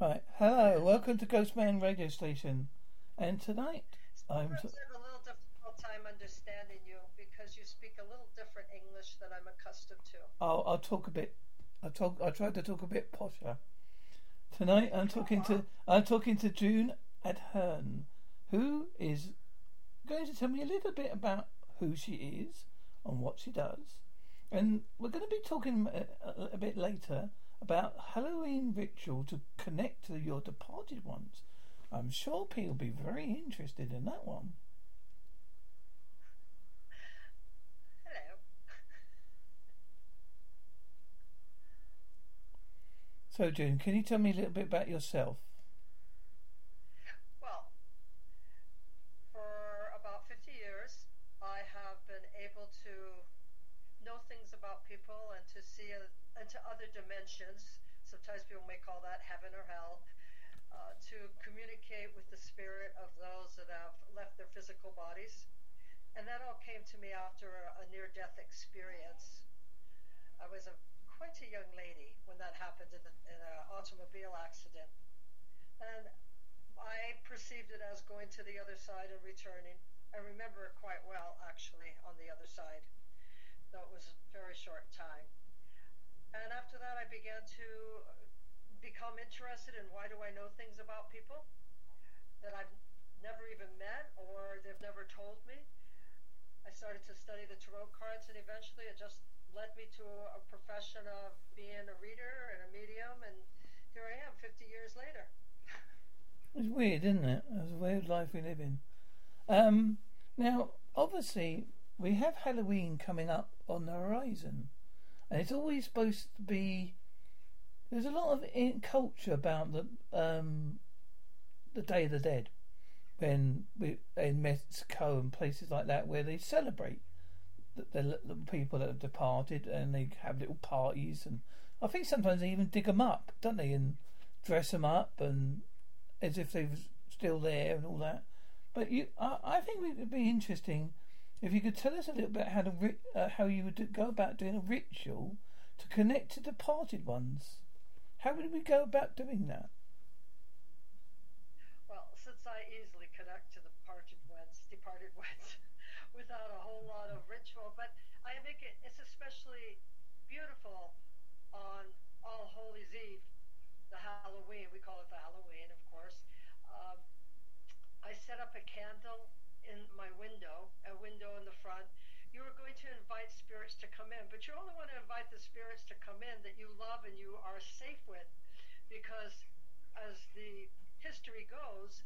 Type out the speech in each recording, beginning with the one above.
Right. Hello. Welcome to Ghostman Radio Station. And tonight I'm. Sometimes I have a little difficult time understanding you because you speak a little different English than I'm accustomed to. I'll, I'll talk a bit. I talk. I tried to talk a bit posher. Tonight I'm talking to. I'm talking to June Ahern, who is going to tell me a little bit about who she is and what she does, and we're going to be talking a, a, a bit later about Halloween ritual to connect to your departed ones. I'm sure people will be very interested in that one. Hello. So, June, can you tell me a little bit about yourself? Well, for about 50 years, I have been able to know things about people and to see a, into other dimensions. Sometimes people may call that heaven or hell. Uh, to communicate with the spirit of those that have left their physical bodies. And that all came to me after a, a near death experience. I was a quite a young lady when that happened in, an automobile accident. And I perceived it as going to the other side and returning. I remember it quite well, actually, on the other side, though it was a very short time. And after that, I began to become interested in why do I know things about people that I've never even met or they've never told me. I started to study the tarot cards, and eventually it just led me to a profession of being a reader and a medium, and here I am 50 years later. It's weird, isn't it? It's a weird life we live in. Um, now, obviously, we have Halloween coming up on the horizon, and it's always supposed to be. There's a lot of in culture about the um, the Day of the Dead, when we in Mexico and places like that where they celebrate the, the, the people that have departed, and they have little parties, and I think sometimes they even dig them up, don't they, and dress them up and as if they were still there and all that. But you, I, I think it would be interesting if you could tell us a little bit how to uh, how you would go about doing a ritual to connect to departed ones. How would we go about doing that? Well, since I easily connect to the departed ones, departed ones, without a whole lot of ritual, but I make it. It's especially beautiful on All Hallows Eve, the Halloween. We call it the Halloween, of course. Um, I set up a candle in my window, a window in the front. You are going to invite spirits to come in, but you only want to invite the spirits to come in that you love and you are safe with, because as the history goes,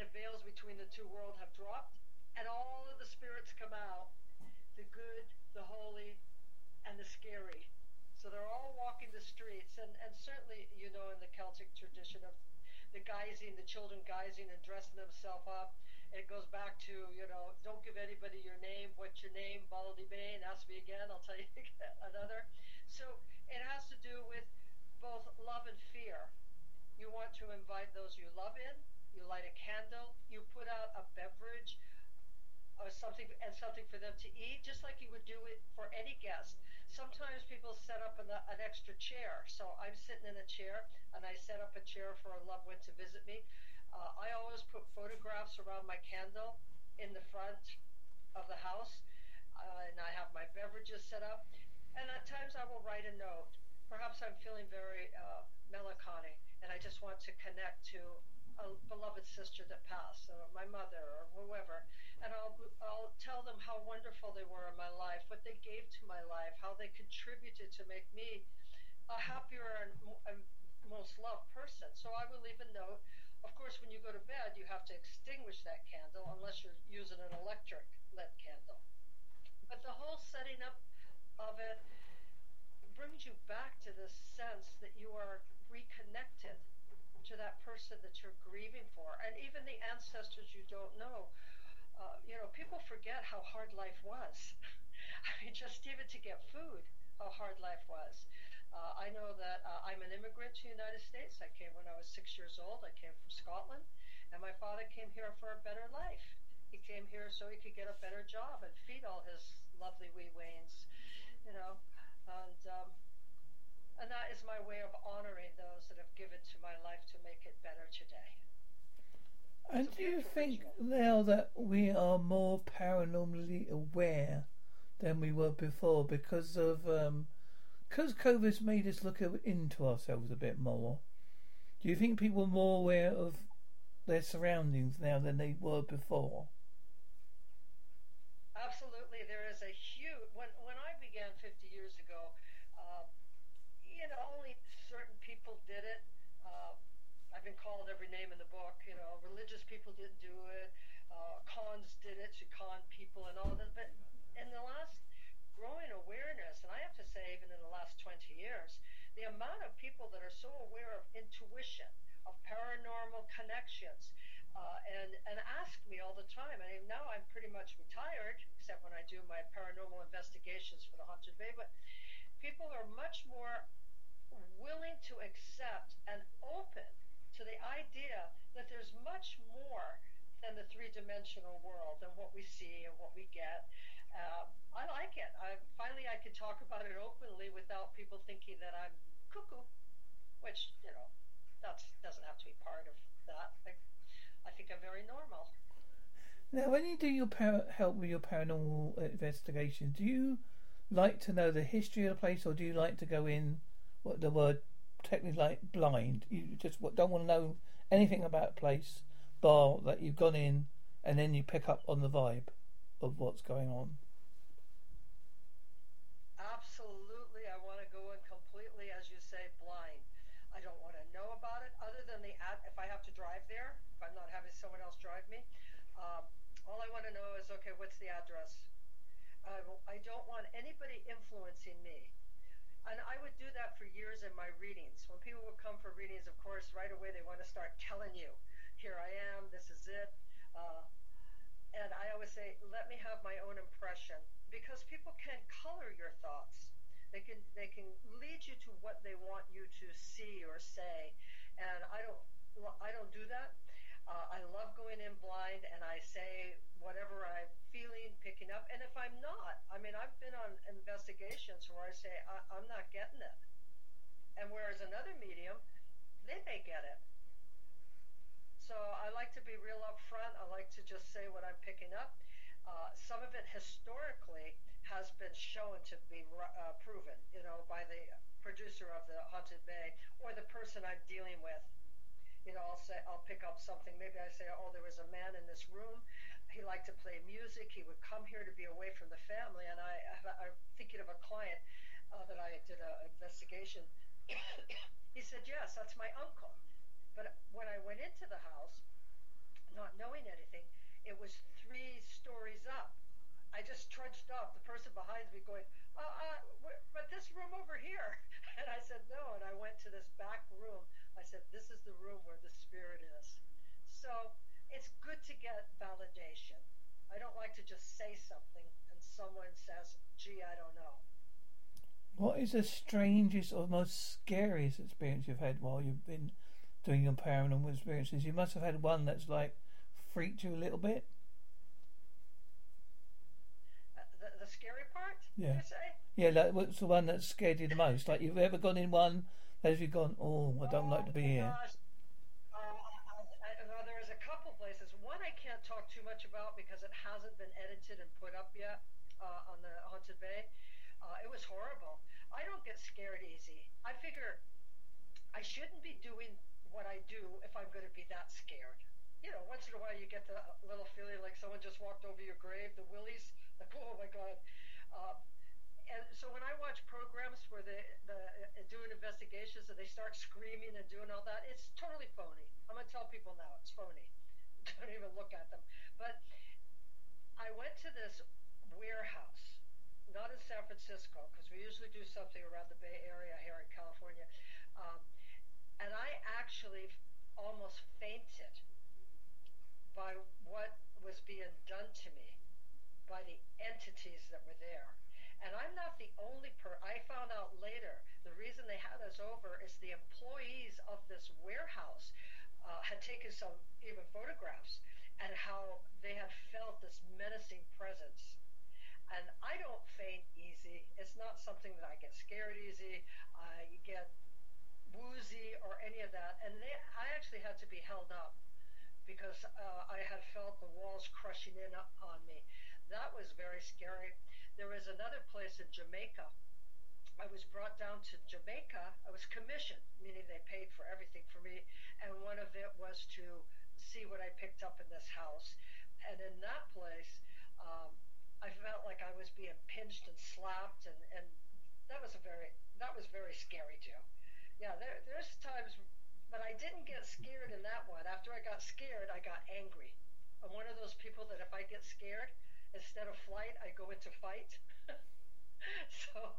the veils between the two worlds have dropped, and all of the spirits come out the good, the holy, and the scary. So they're all walking the streets, and, and certainly, you know, in the Celtic tradition of the guising, the children guising and dressing themselves up, it goes back to, you know, don't give anybody your name. What's your name? Baldy Bane. Ask me again. I'll tell you another. So it has to do with both love and fear. You want to invite those you love in. You light a candle. You put out a beverage or something and something for them to eat, just like you would do it for any guest. Sometimes people set up an, an extra chair. So I'm sitting in a chair and I set up a chair for a loved one to visit me. Uh, I always put photographs around my candle in the front of the house, uh, and I have my beverages set up. And at times I will write a note. Perhaps I'm feeling very uh, melancholy, and I just want to connect to a beloved sister that passed, or my mother, or whoever. And I'll, I'll tell them how wonderful they were in my life, what they gave to my life, how they contributed to make me a happier and, and most loved person. So I will leave a note of course, when you go to bed, you have to extinguish that candle unless you're using an electric lit candle. But the whole setting up of it brings you back to this sense that you are reconnected to that person that you're grieving for, and even the ancestors you don't know. Uh, you know, people forget how hard life was. I mean, just even to get food, how hard life was. Uh, I know that uh, I'm an immigrant to the United States. I came when I was six years old. I came from Scotland, and my father came here for a better life. He came here so he could get a better job and feed all his lovely wee wains, you know. And um, And that is my way of honoring those that have given to my life to make it better today. And do you think now that we are more paranormally aware than we were before because of because COVID's made us look into ourselves a bit more? Do you think people are more aware of their surroundings now than they were before? Absolutely, there is a huge. When when I began 50 years ago, uh, you know, only certain people did it. Uh, I've been called every name in the book. You know, religious people didn't do it. Uh, cons did it to con people and all that. But growing awareness, and I have to say, even in the last 20 years, the amount of people that are so aware of intuition, of paranormal connections, uh, and and ask me all the time. I mean, now I'm pretty much retired, except when I do my paranormal investigations for the Haunted Bay. But people are much more willing to accept and open to the idea that there's much more than the three-dimensional world than what we see and what we get. Uh, I like it. I, finally, I can talk about it openly without people thinking that I'm cuckoo, which you know, that doesn't have to be part of that. I, I think I'm very normal. Now, when you do your par- help with your paranormal investigations, do you like to know the history of the place, or do you like to go in what the word technically like blind? You just don't want to know anything about a place, bar that you've gone in, and then you pick up on the vibe of what's going on. Absolutely, I want to go in completely, as you say, blind. I don't want to know about it, other than the ad. If I have to drive there, if I'm not having someone else drive me, um, all I want to know is okay, what's the address? Uh, I don't want anybody influencing me. And I would do that for years in my readings. When people would come for readings, of course, right away they want to start telling you, here I am, this is it. Uh, and I always say, let me have my own impression because people can color your thoughts. They can they can lead you to what they want you to see or say, and I don't I don't do that. Uh, I love going in blind and I say whatever I'm feeling, picking up. And if I'm not, I mean, I've been on investigations where I say, I- I'm not getting it. And whereas another medium, they may get it. So I like to be real upfront. I like to just say what I'm picking up. Uh, some of it historically has been shown to be uh, proven, you know, by the producer of the Haunted Bay or the person I'm dealing with you know, I'll say, I'll pick up something. Maybe I say, oh, there was a man in this room. He liked to play music. He would come here to be away from the family. And I, I, am thinking of a client uh, that I did an investigation. he said, yes, that's my uncle. But when I went into the house, not knowing anything, it was three stories up. I just trudged up. The person behind me going, uh, uh, but this room over here. And I said, no. And I went to this back room I said, this is the room where the spirit is. So it's good to get validation. I don't like to just say something and someone says, gee, I don't know. What is the strangest or most scariest experience you've had while you've been doing your paranormal experiences? You must have had one that's like freaked you a little bit. Uh, the, the scary part? Yeah. Yeah, like what's the one that scared you the most? Like you've ever gone in one have you gone, oh, I don't oh, like to be here? Uh, well, there's a couple places. One I can't talk too much about because it hasn't been edited and put up yet uh, on the Haunted Bay. Uh, it was horrible. I don't get scared easy. I figure I shouldn't be doing what I do if I'm going to be that scared. You know, once in a while you get the little feeling like someone just walked over your grave, the willies, like, oh my God. Uh, and so when I watch programs where they the, uh, doing investigations and they start screaming and doing all that, it's totally phony. I'm gonna tell people now it's phony. Don't even look at them. But I went to this warehouse, not in San Francisco, because we usually do something around the Bay Area here in California, um, and I actually almost fainted by what was being done to me by the entities that were there. And I'm not the only per. I found out later the reason they had us over is the employees of this warehouse uh, had taken some even photographs and how they had felt this menacing presence. And I don't faint easy. It's not something that I get scared easy. I get woozy or any of that. And they, I actually had to be held up because uh, I had felt the walls crushing in on me. That was very scary. There was another place in Jamaica. I was brought down to Jamaica. I was commissioned, meaning they paid for everything for me. And one of it was to see what I picked up in this house. And in that place, um, I felt like I was being pinched and slapped, and, and that was a very that was very scary too. Yeah, there, there's times, but I didn't get scared in that one. After I got scared, I got angry. I'm one of those people that if I get scared, instead of flight, I go into fight. so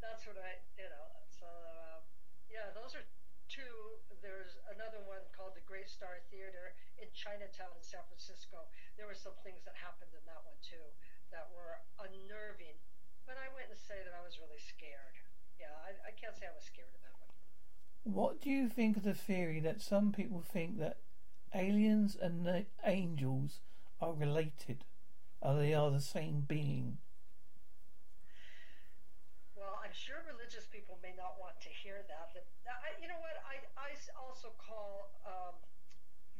that's what I, you know. So uh, yeah, those are two. There's another one called the Great Star Theater in Chinatown in San Francisco. There were some things that happened in that one too that were unnerving. But I wouldn't say that I was really scared. Yeah, I, I can't say I was scared of one. What do you think of the theory that some people think that aliens and the angels are related? Are they are the same being? Well, I'm sure religious people may not want to hear that. But I, you know what? I, I also call um,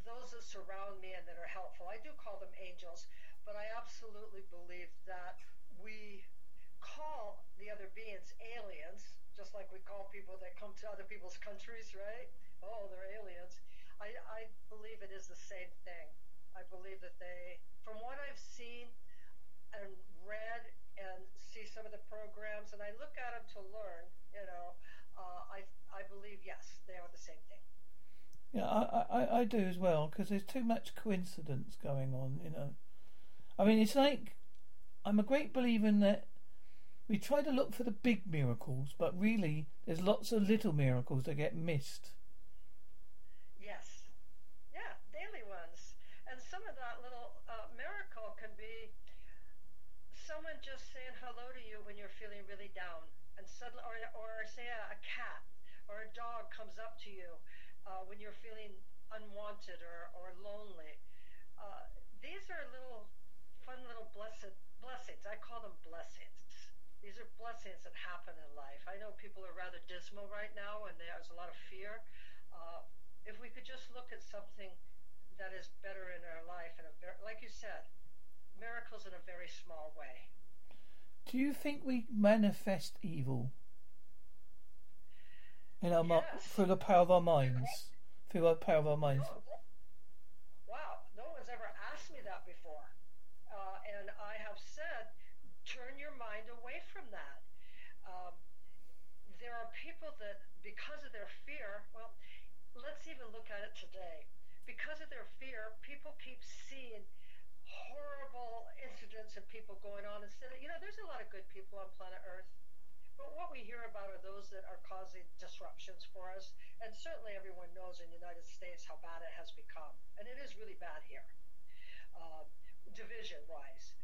those that surround me and that are helpful. I do call them angels but I absolutely believe that we call the other beings aliens, just like we call people that come to other people's countries, right? Oh, they're aliens. I, I believe it is the same thing. I believe that they, from what I've seen and read and see some of the programs, and I look at them to learn, you know, uh, I, I believe, yes, they are the same thing. Yeah, I, I, I do as well, because there's too much coincidence going on, you know. I mean, it's like I'm a great believer in that we try to look for the big miracles, but really there's lots of little miracles that get missed. Yes. Yeah, daily ones. And some of that little uh, miracle can be someone just saying hello to you when you're feeling really down. And suddenly, or, or say a, a cat or a dog comes up to you uh, when you're feeling unwanted or, or lonely. Uh, these are little fun little blessed blessings. I call them blessings. These are blessings that happen in life. I know people are rather dismal right now, and there's a lot of fear. Uh, if we could just look at something that is better in our life, and like you said, miracles in a very small way. Do you think we manifest evil in our yes. mo- through the power of our minds? Through the power of our minds. Wow, no. People that, because of their fear, well, let's even look at it today. Because of their fear, people keep seeing horrible incidents of people going on instead of, you know, there's a lot of good people on planet Earth. But what we hear about are those that are causing disruptions for us. And certainly everyone knows in the United States how bad it has become. And it is really bad here, uh, division wise.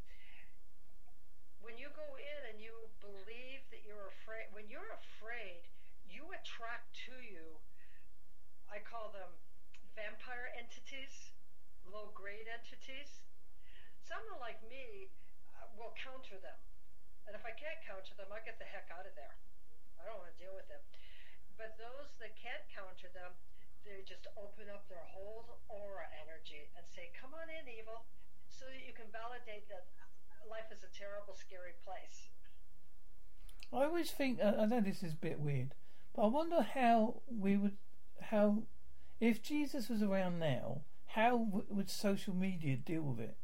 When you go in and you believe that you're afraid, when you're afraid, you attract to you, I call them vampire entities, low grade entities. Someone like me uh, will counter them. And if I can't counter them, I get the heck out of there. I don't want to deal with them. But those that can't counter them, they just open up their whole aura energy and say, Come on in, evil, so that you can validate that life is a terrible, scary place. I always think, I know this is a bit weird, but I wonder how we would, how, if Jesus was around now, how w- would social media deal with it?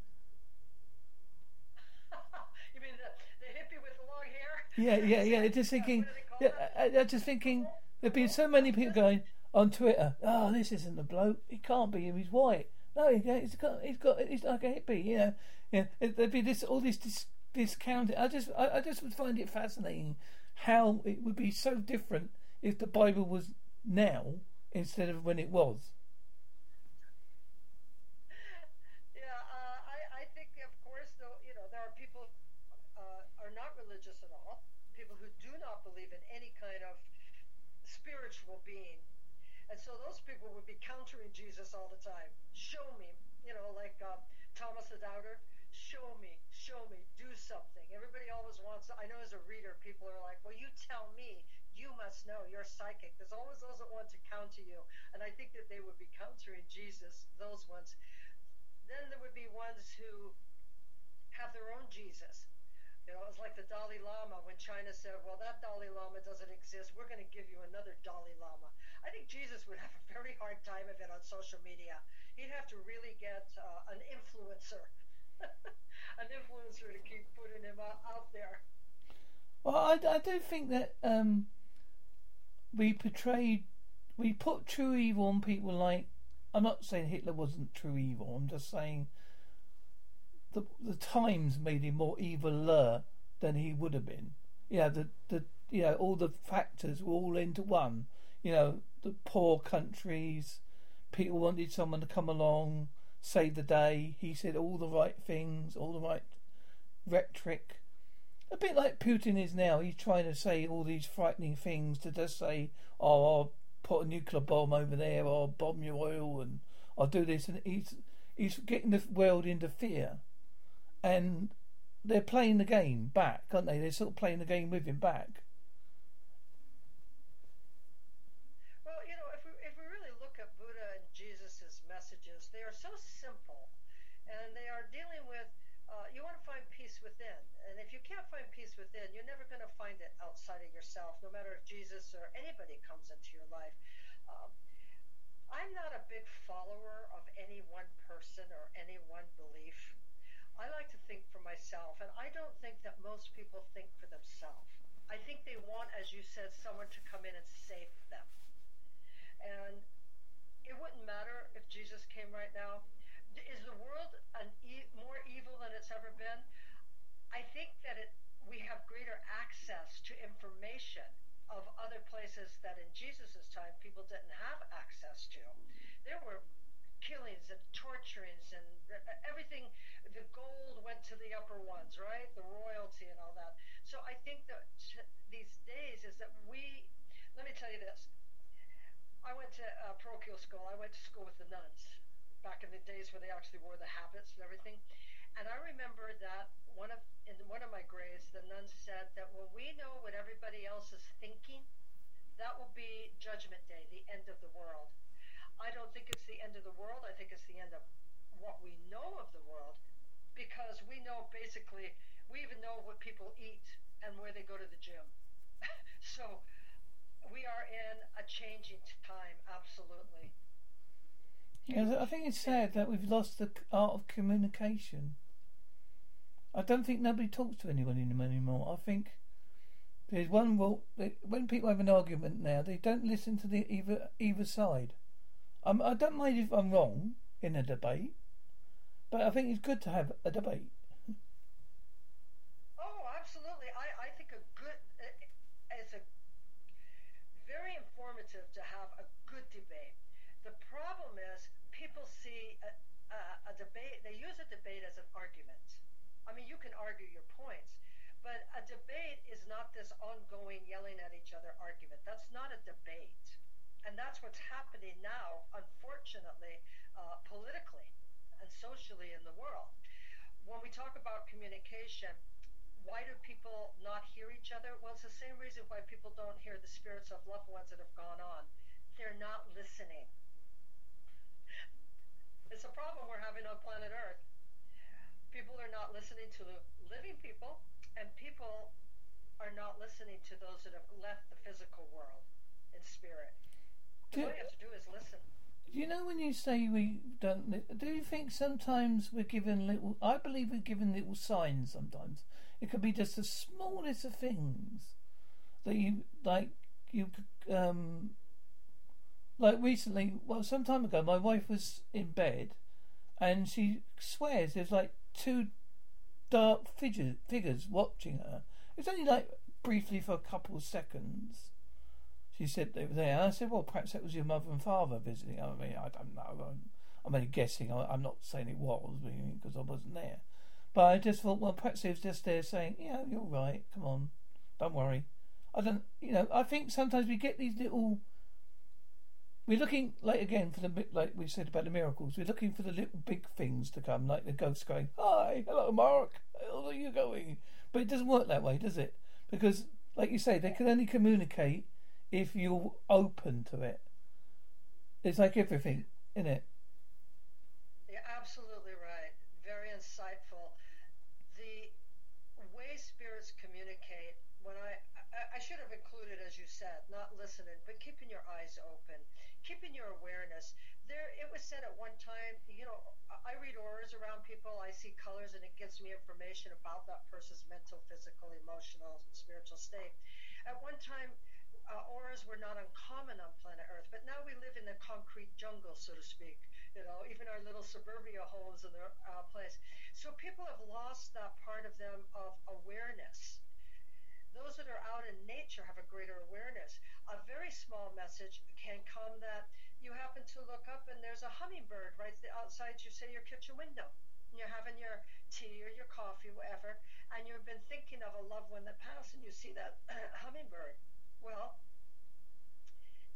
you mean the, the hippie with the long hair? Yeah, yeah, yeah. Just thinking, yeah, I, I just thinking, there'd be so many people going on Twitter. Oh, this isn't the bloke. He can't be. Him. He's white. No, he, has got, he's got, he's like a hippie. You know, yeah. There'd be this, all this dis, discounting. I just, I, I just would find it fascinating how it would be so different if the Bible was now instead of when it was? Yeah, uh, I, I think, of course, though, you know, there are people uh, are not religious at all, people who do not believe in any kind of spiritual being. And so those people would be countering Jesus all the time. Show me, you know, like uh, Thomas the Doubter, show me, show me, do something. Everybody always wants. I know as a reader, people are like, well, you tell me. You must know. You're psychic. There's always those that want to counter you, and I think that they would be countering Jesus. Those ones. Then there would be ones who have their own Jesus. You know, it's like the Dalai Lama when China said, well, that Dalai Lama doesn't exist. We're going to give you another Dalai Lama. I think Jesus would have a very hard time of it on social media. He'd have to really get uh, an influencer, an influencer to keep putting him out there. Well, I, I do think that um, we portrayed, we put true evil on people like, I'm not saying Hitler wasn't true evil, I'm just saying the the times made him more eviler than he would have been. You know, the the you know all the factors were all into one. You know, the poor countries, people wanted someone to come along, save the day. He said all the right things, all the right rhetoric. A bit like Putin is now. He's trying to say all these frightening things to just say, "Oh, I'll put a nuclear bomb over there, or I'll bomb your oil, and I'll do this," and he's he's getting the world into fear and they're playing the game back, aren't they? They're sort of playing the game with him back. Well, you know, if we, if we really look at Buddha and Jesus' messages, they are so simple, and they are dealing with. Uh, you want to find peace within, and if you can't find within, you're never going to find it outside of yourself. No matter if Jesus or anybody comes into your life. Um, I'm not a big follower of any one person or any one belief. I like to think for myself, and I don't think that most people think for themselves. I think they want, as you said, someone to come in and save them. And it wouldn't matter if Jesus came right now. Is the world e- more evil than it's ever been? I think that it, we have greater access to information of other places that in Jesus' time people didn't have access to. There were killings and torturings and everything the gold went to the upper ones, right? The royalty and all that. So I think that these days is that we, let me tell you this. I went to uh, parochial school. I went to school with the nuns back in the days where they actually wore the habits and everything. And I remember that one of in one of my grades, the nuns said that when we know what everybody else is thinking, that will be Judgment Day, the end of the world. I don't think it's the end of the world. I think it's the end of what we know of the world because we know basically, we even know what people eat and where they go to the gym. so we are in a changing time, absolutely. Yeah, I think it's sad that we've lost the art of communication. I don't think nobody talks to anyone anymore. I think there's one rule. When people have an argument now, they don't listen to the either either side. Um, I don't mind if I'm wrong in a debate, but I think it's good to have a debate. Oh, absolutely. I, I think a good, it's a very informative to have a good debate. The problem is people see a, a, a debate, they use a debate as an argument. I mean, you can argue your points, but a debate is not this ongoing yelling at each other argument. That's not a debate. And that's what's happening now, unfortunately, uh, politically and socially in the world. When we talk about communication, why do people not hear each other? Well, it's the same reason why people don't hear the spirits of loved ones that have gone on. They're not listening. It's a problem we're having on planet Earth. People are not listening to the living people, and people are not listening to those that have left the physical world in spirit. Do, all you have to do is listen. Do you know when you say we don't? Do you think sometimes we're given little? I believe we're given little signs. Sometimes it could be just the smallest of things that you like. You um, like recently. Well, some time ago, my wife was in bed, and she swears there's like two dark figures figures watching her. It's only like briefly for a couple of seconds she said they were there. I said, well, perhaps that was your mother and father visiting. I mean, I don't know. I'm, I'm only guessing. I, am not saying it was because I wasn't there. But I just thought, well, perhaps he was just there saying, yeah, you're right. Come on, don't worry. I don't, you know, I think sometimes we get these little we're looking like again for the like we said about the miracles. We're looking for the little big things to come, like the ghost going, "Hi, hello, Mark. How are you going?" But it doesn't work that way, does it? Because, like you say, they can only communicate if you're open to it. It's like everything, isn't it? You're absolutely right. Very insightful. The way spirits communicate, when I, I, I should have included, as you said, not listening, but keeping your eyes open, keeping your awareness. There, it was said at one time, you know, I read auras around people, I see colors, and it gives me information about that person's mental, physical, emotional, spiritual state. At one time, uh, auras were not uncommon on planet Earth, but now we live in a concrete jungle, so to speak. You know, even our little suburbia homes in their uh, place. So people have lost that part of them of awareness. Those that are out in nature have a greater awareness. A very small message can come happen to look up and there's a hummingbird right outside you say your kitchen window. And you're having your tea or your coffee, whatever, and you've been thinking of a loved one that passed and you see that hummingbird. Well,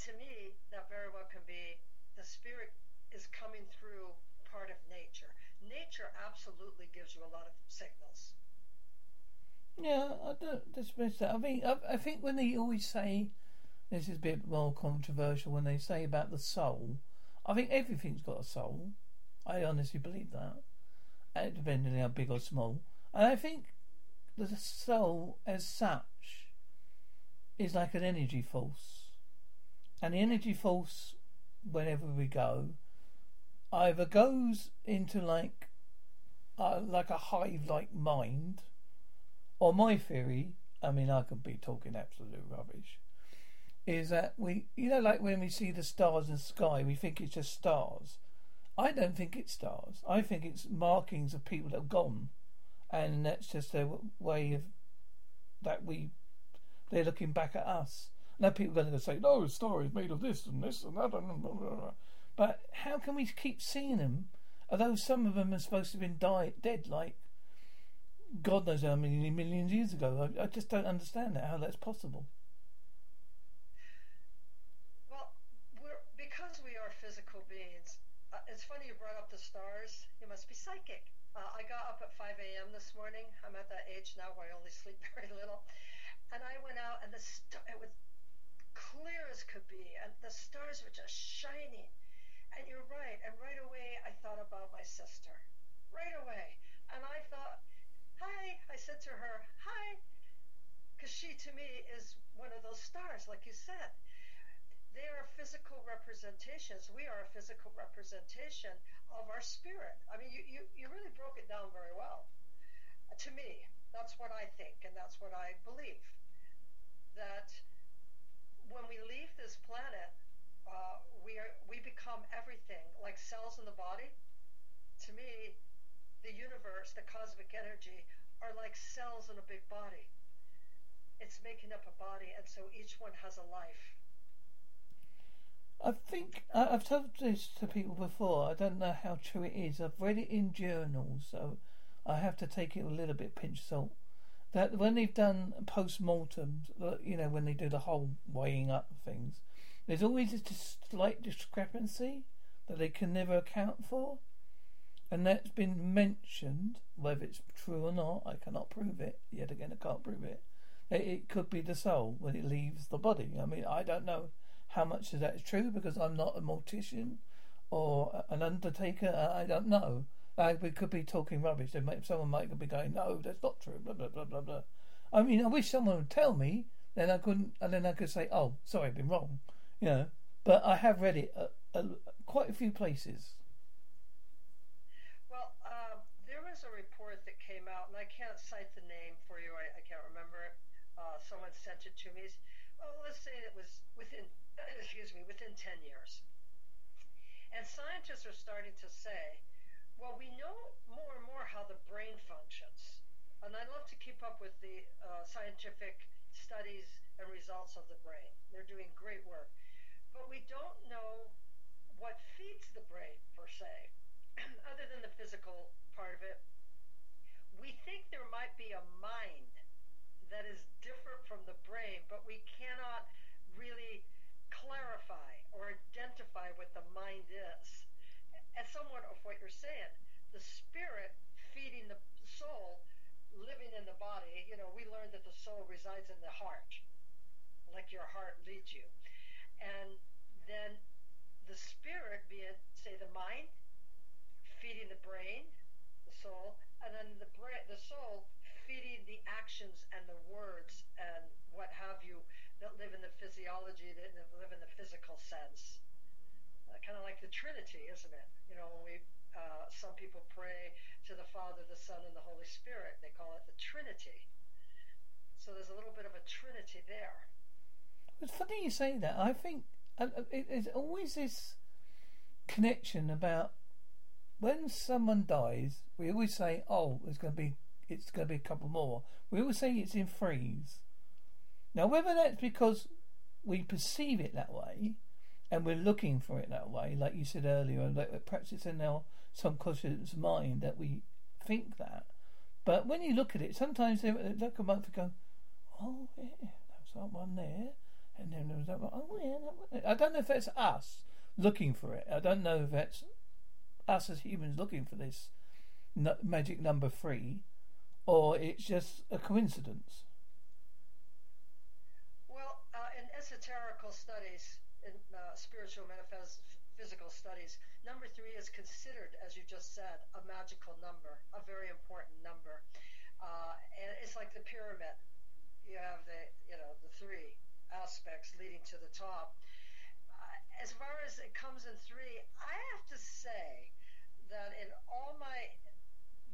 to me, that very well can be the spirit is coming through part of nature. Nature absolutely gives you a lot of signals. Yeah, I don't dismiss that. I mean, I, I think when they always say this is a bit more controversial when they say about the soul. I think everything's got a soul. I honestly believe that, uh, depending on how big or small. And I think the soul, as such, is like an energy force, and the energy force, whenever we go, either goes into like, uh, like a hive-like mind or my theory, I mean, I could be talking absolute rubbish, is that we, you know, like when we see the stars in the sky, we think it's just stars. I don't think it's stars. I think it's markings of people that have gone, and that's just a way of that we they're looking back at us. Now people are going to say, "No, the star is made of this and this and that," and blah, blah, blah. but how can we keep seeing them? Although some of them are supposed to have been died, dead, like God knows how many millions of years ago. I, I just don't understand that, how that's possible. Well, we're, because we are physical beings, uh, it's funny you brought up the stars. You must be psychic. Uh, I got up at 5 a.m. this morning. I'm at that age now where I only sleep very little. And I went out, and the st- it was clear as could be, and the stars were just shining. And you're right. And right away, I thought about my sister. Right away. And I thought, hi. I said to her, hi. Because she, to me, is one of those stars, like you said. They are physical representations. We are a physical representation of our spirit. I mean, you, you, you really broke it down very well. To me, that's what I think, and that's what I believe. That when we leave this planet, uh, we are we become everything, like cells in the body. To me, the universe, the cosmic energy, are like cells in a big body. It's making up a body, and so each one has a life. I think I, I've told this to people before. I don't know how true it is. I've read it in journals, so I have to take it with a little bit pinch of salt. That when they've done post mortems, uh, you know, when they do the whole weighing up things, there's always a slight discrepancy that they can never account for, and that's been mentioned. Whether it's true or not, I cannot prove it. Yet again, I can't prove. It, it could be the soul when it leaves the body. I mean, I don't know how much of that is true because I'm not a mortician or an undertaker. I don't know. Uh, we could be talking rubbish. They might, someone might be going, "No, that's not true." Blah blah blah blah blah. I mean, I wish someone would tell me. Then I couldn't, and then I could say, "Oh, sorry, I've been wrong," you know. But I have read it at, at quite a few places. Well, um, there was a report that came out, and I can't cite the name for you. I, I can't remember it. Uh, someone sent it to me. Well, let's say it was within, excuse me, within 10 years. And scientists are starting to say, well, we know more and more how the brain functions. And I love to keep up with the uh, scientific studies and results of the brain. They're doing great work. But we don't know what feeds the brain, per se, other than the physical part of it. We think there might be a mind that is different from the brain, but we cannot really clarify or identify what the mind is. As somewhat of what you're saying, the spirit feeding the soul, living in the body. You know, we learned that the soul resides in the heart, like your heart leads you. And then the spirit being, say, the mind, feeding the brain, the soul, and then the brain, the soul feeding the actions and the words and what have you that live in the physiology, that live in the physical sense. Uh, kind of like the Trinity, isn't it? You know, when we uh, some people pray to the Father, the Son, and the Holy Spirit. They call it the Trinity. So there's a little bit of a Trinity there. It's funny you say that. I think uh, uh, it's always this connection about when someone dies. We always say, "Oh, there's going to be it's going to be a couple more." We always say it's in threes. Now, whether that's because we perceive it that way, and we're looking for it that way, like you said earlier, like perhaps it's in our subconscious mind that we think that. But when you look at it, sometimes they look a month and go, "Oh yeah, there's that one there," and then there was that one. Oh yeah, that one. I don't know if that's us looking for it. I don't know if that's us as humans looking for this magic number three, or it's just a coincidence. Well, in esoterical studies, in uh, spiritual metaphysical studies, number three is considered, as you just said, a magical number, a very important number. Uh, and it's like the pyramid. You have the, you know, the three aspects leading to the top. Uh, as far as it comes in three, I have to say that in all my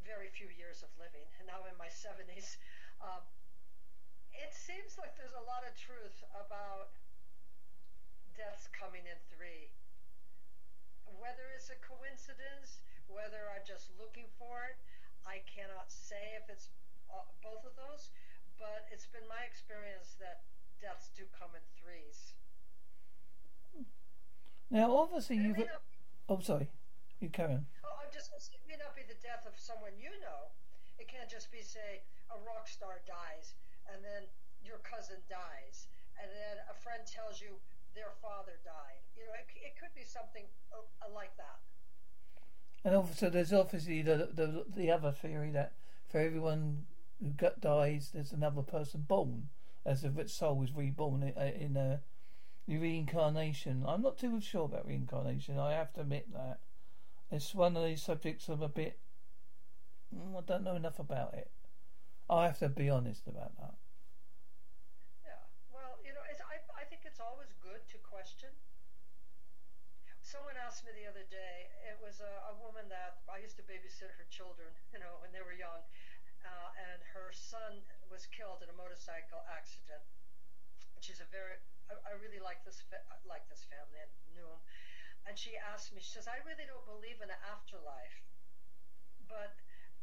very few years of living, and now in my 70s, uh, it seems like there's a lot of truth about deaths coming in three. Whether it's a coincidence, whether I'm just looking for it, I cannot say if it's uh, both of those, but it's been my experience that deaths do come in threes. Now, obviously, you've. Not, oh, sorry. You carry on. Oh, I'm just it may not be the death of someone you know. It can't just be, say, a rock star dies, and then your cousin dies, and then a friend tells you their father died. You know, it, it could be something uh, like that. And also, there's obviously the, the the other theory that for everyone who dies, there's another person born, as if its soul is reborn in, a reincarnation. I'm not too sure about reincarnation. I have to admit that it's one of these subjects I'm a bit. Mm, I don't know enough about it. I have to be honest about that. Yeah. Well, you know, I, I think it's always good to question. Someone asked me the other day. It was a, a woman that I used to babysit her children, you know, when they were young, uh, and her son was killed in a motorcycle accident. She's a very, I, I really like this, like this family and knew him. And she asked me, she says, I really don't believe in an afterlife, but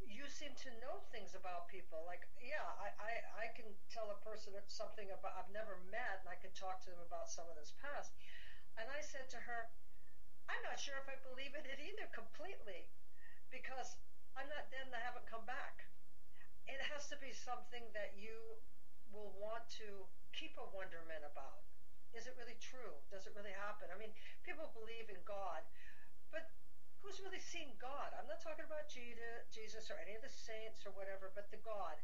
you seem to know things about people. Like, yeah, I, I, I can tell a person something about I've never met, and I can talk to them about some of this past. And I said to her, I'm not sure if I believe in it either completely because I'm not and I haven't come back. It has to be something that you will want to keep a wonderment about. Is it really true? Does it really happen? I mean, people believe in God, but who's really seen God? I'm not talking about Jesus or any of the saints or whatever, but the God.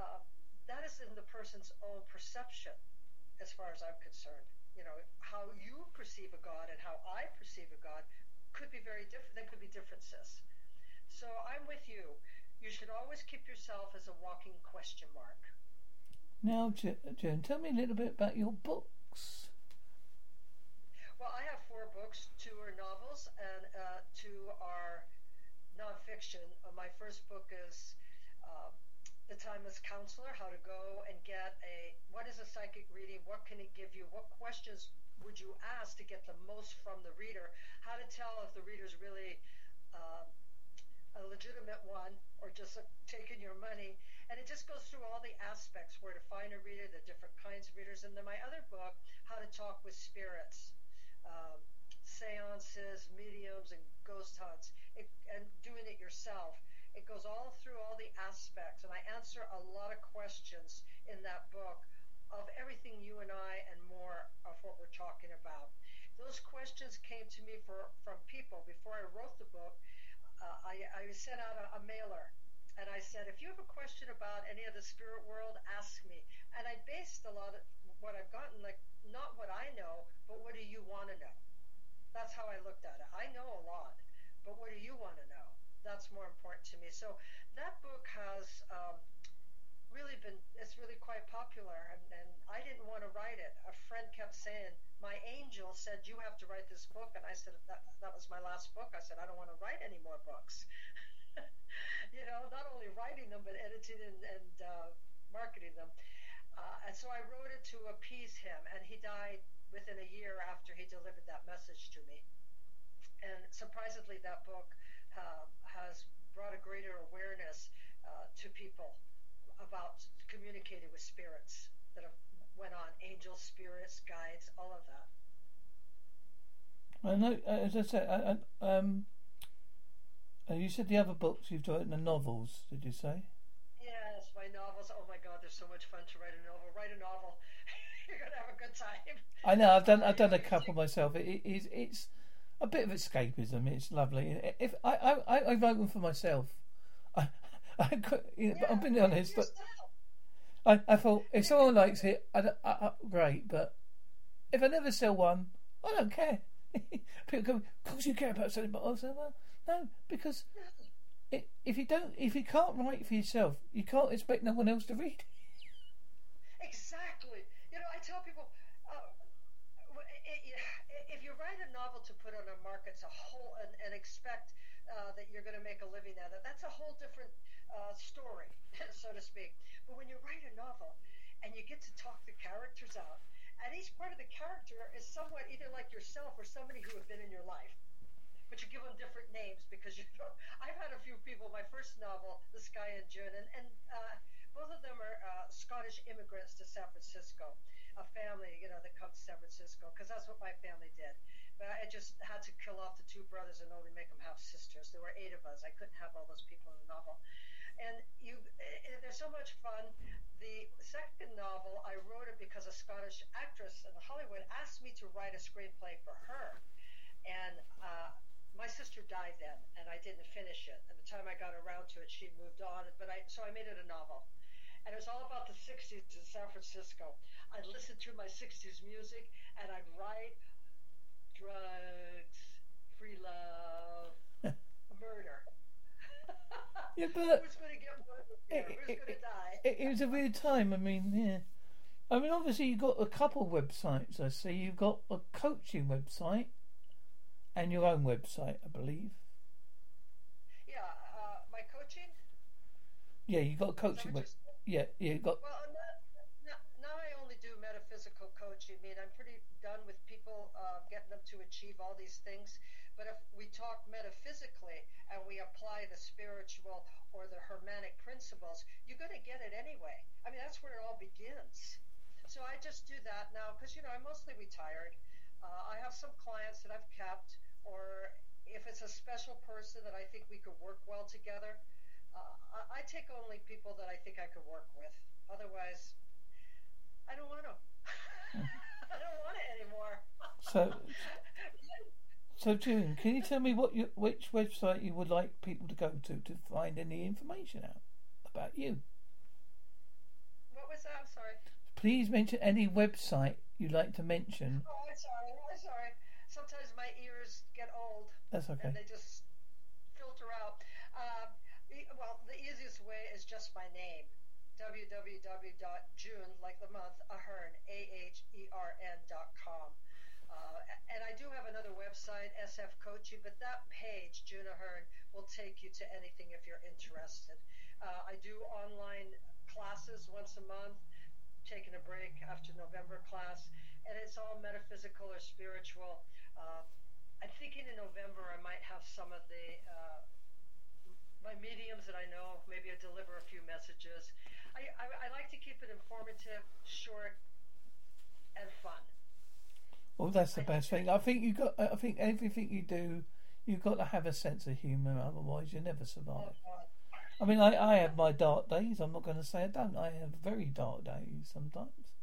Uh, that is in the person's own perception, as far as I'm concerned you know, how you perceive a God and how I perceive a God could be very different. There could be differences. So I'm with you. You should always keep yourself as a walking question mark. Now, Jen, tell me a little bit about your books. Well, I have four books. Two are novels, and uh, two are nonfiction. Uh, my first book is uh, the timeless counselor, how to go and get a what is a psychic reading, what can it give you, what questions would you ask to get the most from the reader, how to tell if the reader's really uh, a legitimate one or just a, taking your money. And it just goes through all the aspects where to find a reader, the different kinds of readers. And then my other book, How to Talk with Spirits, um, seances, mediums, and ghost hunts, it, and doing it yourself. It goes all through all the aspects, and I answer a lot of questions in that book of everything you and I and more of what we're talking about. Those questions came to me for, from people before I wrote the book. Uh, I, I sent out a, a mailer and I said, if you have a question about any of the spirit world, ask me. And I based a lot of what I've gotten, like not what I know, but what do you want to know? That's how I looked at it. I know a lot, but what do you want to know? That's more important to me. So that book has um, really been, it's really quite popular, and, and I didn't want to write it. A friend kept saying, my angel said, you have to write this book. And I said, that, that was my last book. I said, I don't want to write any more books. you know, not only writing them, but editing and, and uh, marketing them. Uh, and so I wrote it to appease him, and he died within a year after he delivered that message to me. And surprisingly, that book uh, has brought a greater awareness uh, to people about communicating with spirits that have went on, angels, spirits, guides, all of that. I know, as I said, I, I, um, uh, you said the other books you've written the novels. Did you say? Yes, my novels. Oh my God, they're so much fun to write a novel. Write a novel. You're gonna have a good time. I know. I've done. I've done a couple myself. It, it, it's it's a bit of escapism. It's lovely. If I I, I wrote them for myself. I, I you know, yeah, I'm being honest. But I, I thought if someone likes it, I, I, I, great. But if I never sell one, I don't care. People go, "Of course you care about selling," but I say, "Well, no, because it, if you don't, if you can't write for yourself, you can't expect no one else to read. Exactly. You know, I tell people, uh, if you write a novel to put on a market, it's a whole and, and expect uh, that you're going to make a living at it. That's a whole different uh, story, so to speak. But when you write a novel and you get to talk the characters out, and each part of the character is somewhat either like yourself or somebody who have been in your life but you give them different names because you know I've had a few people. My first novel, The Skye in June, and, and uh, both of them are uh, Scottish immigrants to San Francisco, a family you know that comes to San Francisco because that's what my family did. But I just had to kill off the two brothers and only make them have sisters. There were eight of us. I couldn't have all those people in the novel. And you, and they're so much fun. The second novel, I wrote it because a Scottish actress in Hollywood asked me to write a screenplay for her. And uh, my sister died then, and I didn't finish it. And the time I got around to it, she moved on. But I so I made it a novel, and it was all about the '60s in San Francisco. I'd listen to my '60s music, and I'd write drugs, free love, murder. yeah, but who's going to get murdered? Here? Who's going to die? It, it was a weird time. I mean, yeah. I mean, obviously, you've got a couple websites. I see you've got a coaching website and your own website, I believe. Yeah, uh, my coaching. Yeah, you got a coaching web. Yeah, yeah, you got. Well, now, now I only do metaphysical coaching. I mean, I'm pretty done with people uh, getting them to achieve all these things. But if we talk metaphysically and we apply the spiritual or the Hermetic principles, you're going to get it anyway. I mean, that's where it all begins. So I just do that now because, you know, I'm mostly retired. Uh, I have some clients that I've kept or if it's a special person that I think we could work well together, uh, I, I, take only people that I think I could work with. Otherwise, I don't want to. I don't want it anymore. So, so June, can you tell me what you, which website you would like people to go to to find any information out about you? What was that? Sorry. Please mention any website you'd like to mention. Oh, I'm sorry. I'm sorry. Sometimes my ears get old. That's okay. And they just filter out. Uh, well, the easiest way is just my name. www.june, like the month, ahern, A-H-E-R-N dot com. Uh, and I do have another website, SF Coaching, but that page, June Ahern, will take you to anything if you're interested. Uh, I do online classes once a month, taking a break after November class, and it's all metaphysical or spiritual. Uh, I'm thinking in November I might have some of the uh, my mediums that I know. Maybe I deliver a few messages. I, I, I like to keep it informative, short, and fun. Well, that's the best thing. I think you got. I think everything you do, you've got to have a sense of humour. Otherwise, you never survive. I mean, I, I have my dark days. I'm not going to say I don't. I have very dark days sometimes.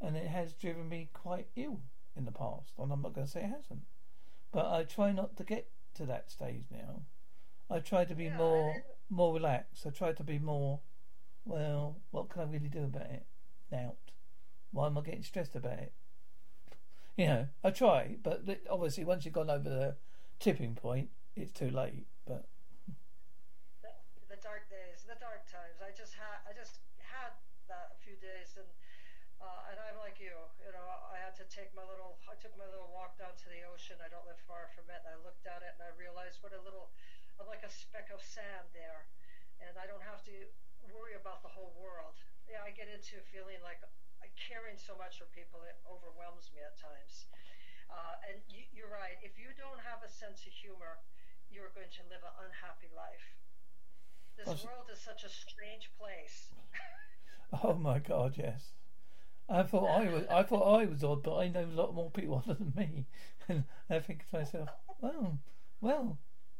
and it has driven me quite ill in the past. And I'm not going to say it hasn't, but I try not to get to that stage now. I try to be Yeah, more more relaxed. I try to be more. Well, what can I really do about it? Now, why am I getting stressed about it? You know, I try, but obviously once you've gone over the tipping point, it's too late. But the, the dark days, the dark times. I just had, I just had that a few days, and uh, and I'm like you. You know, I had to take my little, I took my little walk down to the ocean. I don't live far from it, and I looked at it, and I realized what a little, I'm like a speck of sand there, and I don't have to worry about the whole world. Yeah, I get into feeling like caring so much for people it overwhelms me at times. Uh, and you, you're right. If you don't have a sense of humor, you're going to live an unhappy life. This Well, world is such a strange place. oh my God, yes. I thought I was. I thought I was odd, but I know a lot more people other than me, and I think to myself, well, well,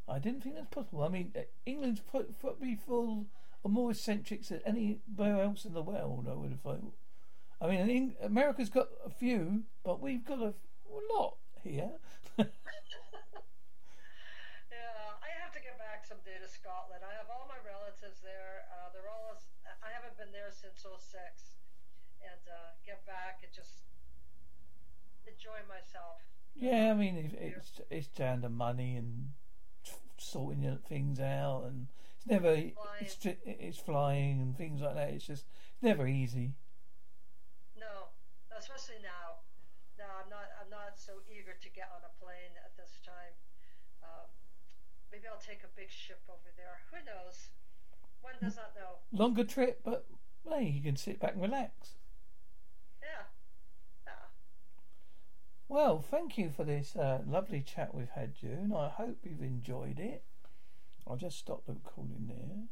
I didn't think that's possible. I mean, England's pro- probably full of more eccentrics than anywhere else in the world. I would have thought. I mean, Eng- America's got a few, but we've got a, a lot here. Yeah, I have to get back someday to Scotland. I have all my relatives there. Uh, they're all. I haven't been there since '06, and uh, get back and just enjoy myself. Yeah, I mean, it, it's it's down to money and sorting things out, and it's never it's it's flying and things like that. It's just it's never easy. Especially now. No, I'm not. I'm not so eager to get on a plane at this time. Um, maybe I'll take a big ship over there. Who knows? One does not know. Longer trip, but hey, you can sit back and relax. Yeah. Yeah. Well, thank you for this uh, lovely chat we've had, June. I hope you've enjoyed it. I'll just stop the recording there.